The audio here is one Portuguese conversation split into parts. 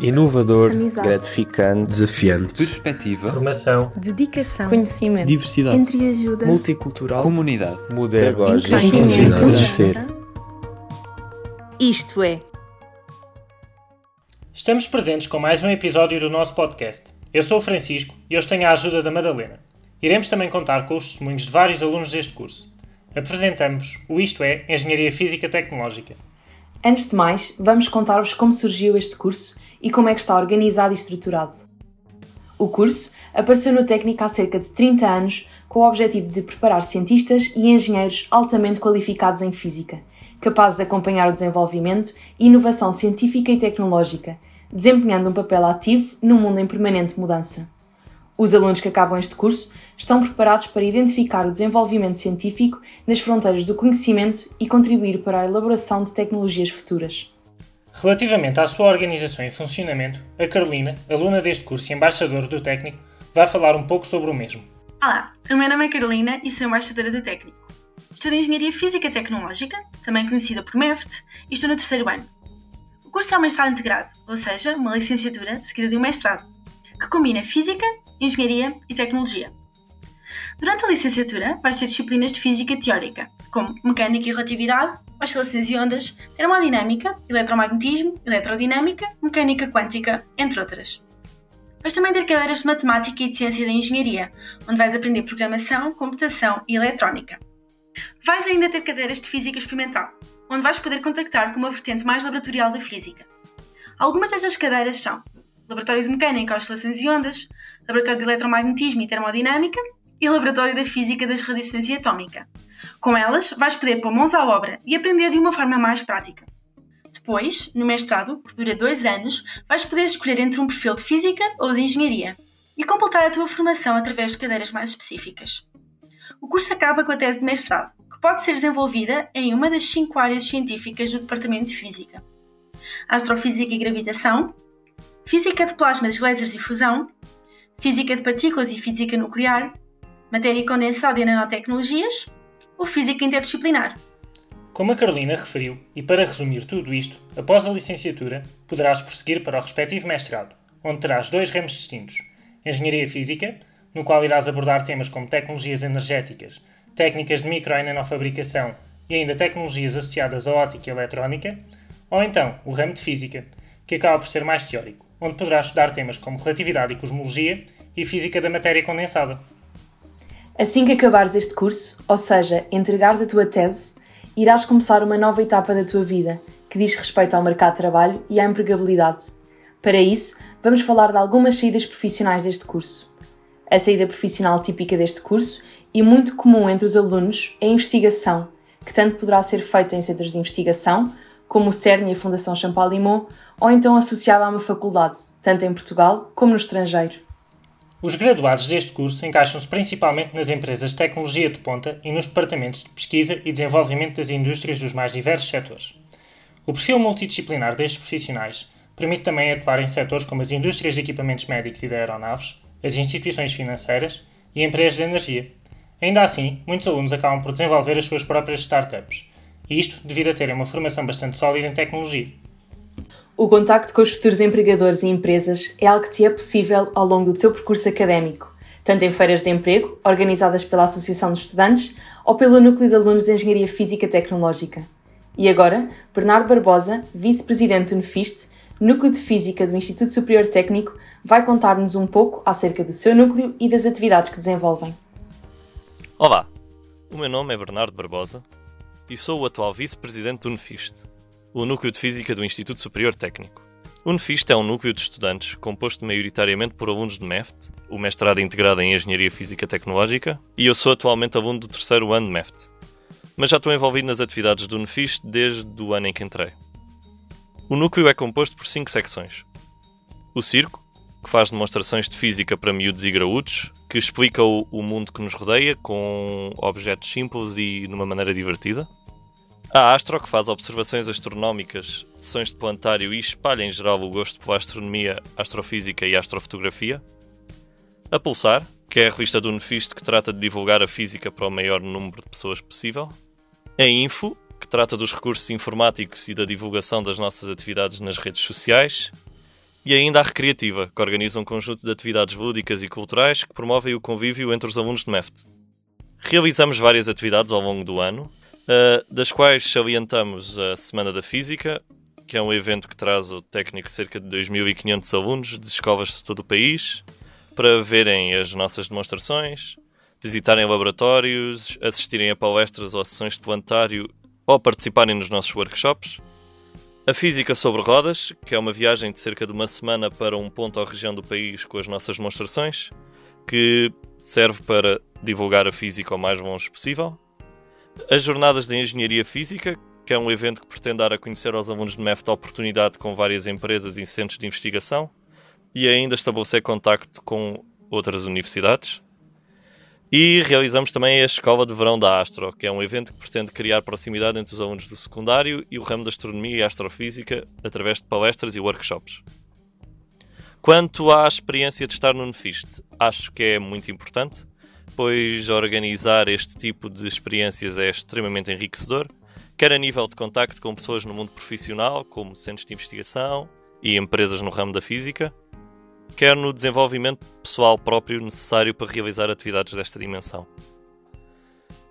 inovador, amizade, gratificante, desafiante, perspectiva, formação, dedicação, conhecimento, diversidade, entreajuda, multicultural, comunidade, moderno, conhecer. Isto é. Estamos presentes com mais um episódio do nosso podcast. Eu sou o Francisco e hoje tenho a ajuda da Madalena. Iremos também contar com os testemunhos de vários alunos deste curso. Apresentamos o Isto é Engenharia Física Tecnológica. Antes de mais, vamos contar-vos como surgiu este curso e como é que está organizado e estruturado. O curso apareceu no técnico há cerca de 30 anos com o objetivo de preparar cientistas e engenheiros altamente qualificados em física, capazes de acompanhar o desenvolvimento e inovação científica e tecnológica, desempenhando um papel ativo num mundo em permanente mudança. Os alunos que acabam este curso estão preparados para identificar o desenvolvimento científico nas fronteiras do conhecimento e contribuir para a elaboração de tecnologias futuras. Relativamente à sua organização e funcionamento, a Carolina, aluna deste curso e embaixadora do técnico, vai falar um pouco sobre o mesmo. Olá, o meu nome é Carolina e sou embaixadora do técnico. Estudo Engenharia Física Tecnológica, também conhecida por MEFT, e estou no terceiro ano. O curso é um mestrado integrado, ou seja, uma licenciatura seguida de um mestrado, que combina Física, Engenharia e Tecnologia. Durante a licenciatura, vais ter disciplinas de Física teórica, como Mecânica e Relatividade, Oscilações e Ondas, Termodinâmica, Eletromagnetismo, Eletrodinâmica, Mecânica Quântica, entre outras. Vais também ter cadeiras de Matemática e de Ciência da Engenharia, onde vais aprender Programação, Computação e Eletrónica. Vais ainda ter cadeiras de Física Experimental, onde vais poder contactar com uma vertente mais laboratorial da Física. Algumas destas cadeiras são Laboratório de Mecânica, Oscilações e Ondas, Laboratório de Eletromagnetismo e Termodinâmica e Laboratório da Física das Radiações e Atómica. Com elas, vais poder pôr mãos à obra e aprender de uma forma mais prática. Depois, no mestrado, que dura dois anos, vais poder escolher entre um perfil de Física ou de Engenharia e completar a tua formação através de cadeiras mais específicas. O curso acaba com a tese de mestrado, que pode ser desenvolvida em uma das cinco áreas científicas do Departamento de Física: Astrofísica e Gravitação, Física de Plasmas, Lasers e Fusão, Física de Partículas e Física Nuclear, Matéria Condensada e Nanotecnologias ou Física Interdisciplinar. Como a Carolina referiu, e para resumir tudo isto, após a licenciatura, poderás prosseguir para o respectivo mestrado, onde terás dois ramos distintos: Engenharia Física, no qual irás abordar temas como tecnologias energéticas, técnicas de micro e nanofabricação e ainda tecnologias associadas à ótica e eletrónica, ou então o ramo de Física, que acaba por ser mais teórico, onde poderás estudar temas como relatividade e cosmologia e física da matéria condensada. Assim que acabares este curso, ou seja, entregares a tua tese, irás começar uma nova etapa da tua vida, que diz respeito ao mercado de trabalho e à empregabilidade. Para isso, vamos falar de algumas saídas profissionais deste curso. A saída profissional típica deste curso e muito comum entre os alunos é a investigação, que tanto poderá ser feita em centros de investigação, como o CERN e a Fundação Champalimau, ou então associada a uma faculdade, tanto em Portugal como no estrangeiro. Os graduados deste curso encaixam-se principalmente nas empresas de tecnologia de ponta e nos departamentos de pesquisa e desenvolvimento das indústrias dos mais diversos setores. O perfil multidisciplinar destes profissionais permite também atuar em setores como as indústrias de equipamentos médicos e de aeronaves, as instituições financeiras e empresas de energia. Ainda assim, muitos alunos acabam por desenvolver as suas próprias startups, isto devido a terem uma formação bastante sólida em tecnologia. O contacto com os futuros empregadores e empresas é algo que te é possível ao longo do teu percurso académico, tanto em feiras de emprego, organizadas pela Associação de Estudantes ou pelo Núcleo de Alunos de Engenharia Física Tecnológica. E agora, Bernardo Barbosa, vice-presidente do NFIST, Núcleo de Física do Instituto Superior Técnico, vai contar-nos um pouco acerca do seu núcleo e das atividades que desenvolvem. Olá, o meu nome é Bernardo Barbosa e sou o atual vice-presidente do NFIST, o Núcleo de Física do Instituto Superior Técnico. O NFIST é um núcleo de estudantes composto maioritariamente por alunos de MEFT, o mestrado integrado em Engenharia Física Tecnológica, e eu sou atualmente aluno do terceiro ano de MEFT. Mas já estou envolvido nas atividades do NFIST desde o ano em que entrei. O núcleo é composto por cinco secções. O Circo, que faz demonstrações de física para miúdos e graúdos, que explica o, o mundo que nos rodeia com objetos simples e de uma maneira divertida. A Astro, que faz observações astronómicas, sessões de planetário e espalha em geral o gosto pela astronomia, astrofísica e astrofotografia. A Pulsar, que é a revista do Nefisto que trata de divulgar a física para o maior número de pessoas possível. A Info, que trata dos recursos informáticos e da divulgação das nossas atividades nas redes sociais. E ainda a Recreativa, que organiza um conjunto de atividades lúdicas e culturais que promovem o convívio entre os alunos de MEFT. Realizamos várias atividades ao longo do ano, das quais salientamos a Semana da Física, que é um evento que traz o técnico cerca de 2.500 alunos de escolas de todo o país para verem as nossas demonstrações, visitarem laboratórios, assistirem a palestras ou a sessões de planetário ou participarem nos nossos workshops. A Física sobre Rodas, que é uma viagem de cerca de uma semana para um ponto ou região do país com as nossas demonstrações, que serve para divulgar a física o mais longe possível. As Jornadas de Engenharia Física, que é um evento que pretende dar a conhecer aos alunos de MEFT a oportunidade com várias empresas e centros de investigação e ainda estabelecer contacto com outras universidades. E realizamos também a Escola de Verão da Astro, que é um evento que pretende criar proximidade entre os alunos do secundário e o ramo da astronomia e astrofísica através de palestras e workshops. Quanto à experiência de estar no Nefist, acho que é muito importante, pois organizar este tipo de experiências é extremamente enriquecedor, quer a nível de contacto com pessoas no mundo profissional, como centros de investigação e empresas no ramo da física, quer no desenvolvimento pessoal próprio necessário para realizar atividades desta dimensão.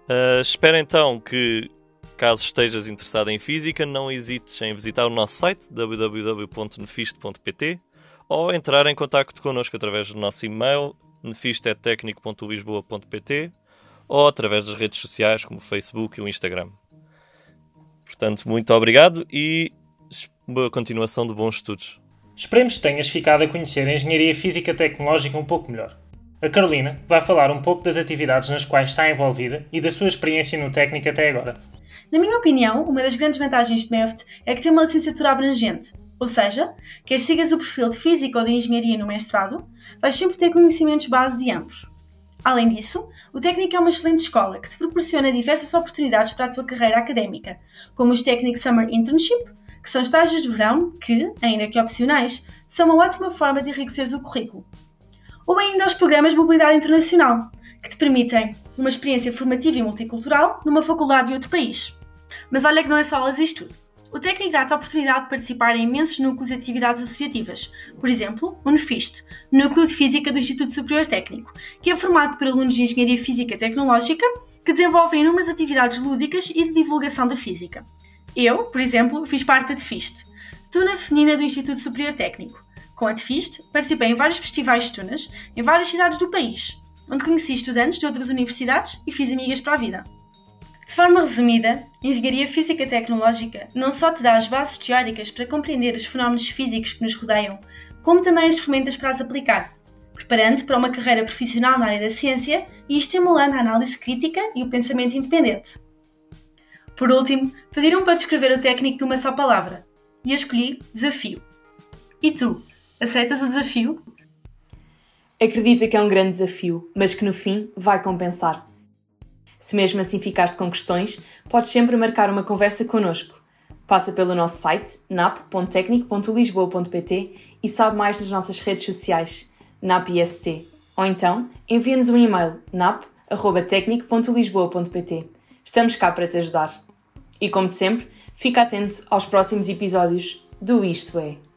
Uh, espero então que, caso estejas interessado em física, não hesites em visitar o nosso site www.nefist.pt ou entrar em contato connosco através do nosso e-mail nefistetecnico.lisboa.pt ou através das redes sociais como o Facebook e o Instagram. Portanto, muito obrigado e boa continuação de bons estudos. Esperemos que tenhas ficado a conhecer a Engenharia Física Tecnológica um pouco melhor. A Carolina vai falar um pouco das atividades nas quais está envolvida e da sua experiência no técnico até agora. Na minha opinião, uma das grandes vantagens de MEFT é que tem uma licenciatura abrangente, ou seja, quer sigas o perfil de Física ou de Engenharia no mestrado, vais sempre ter conhecimentos base de ambos. Além disso, o técnico é uma excelente escola que te proporciona diversas oportunidades para a tua carreira académica, como os Technic Summer Internship, que são estágios de verão que, ainda que opcionais, são uma ótima forma de enriqueceres o currículo. Ou ainda os programas de mobilidade internacional, que te permitem uma experiência formativa e multicultural numa faculdade de outro país. Mas olha que não é só aulas e estudo. O técnico dá-te a oportunidade de participar em imensos núcleos e atividades associativas. Por exemplo, o NEFIST, Núcleo de Física do Instituto Superior Técnico, que é formado por alunos de Engenharia Física Tecnológica que desenvolvem inúmeras atividades lúdicas e de divulgação da física. Eu, por exemplo, fiz parte da TFIST, Tuna Feminina do Instituto Superior Técnico. Com a TFIST, participei em vários festivais de tunas em várias cidades do país, onde conheci estudantes de outras universidades e fiz amigas para a vida. De forma resumida, Engenharia Física Tecnológica não só te dá as bases teóricas para compreender os fenómenos físicos que nos rodeiam, como também as ferramentas para as aplicar, preparando para uma carreira profissional na área da ciência e estimulando a análise crítica e o pensamento independente. Por último, pediram para descrever o técnico numa só palavra. E eu escolhi desafio. E tu, aceitas o desafio? Acredita que é um grande desafio, mas que no fim vai compensar. Se mesmo assim ficaste com questões, podes sempre marcar uma conversa connosco. Passa pelo nosso site nap.tecnico.lisboa.pt e sabe mais nas nossas redes sociais, napist. Ou então, envia-nos um e-mail nap.tecnico.lisboa.pt. Estamos cá para te ajudar. E como sempre, fica atento aos próximos episódios do Isto É.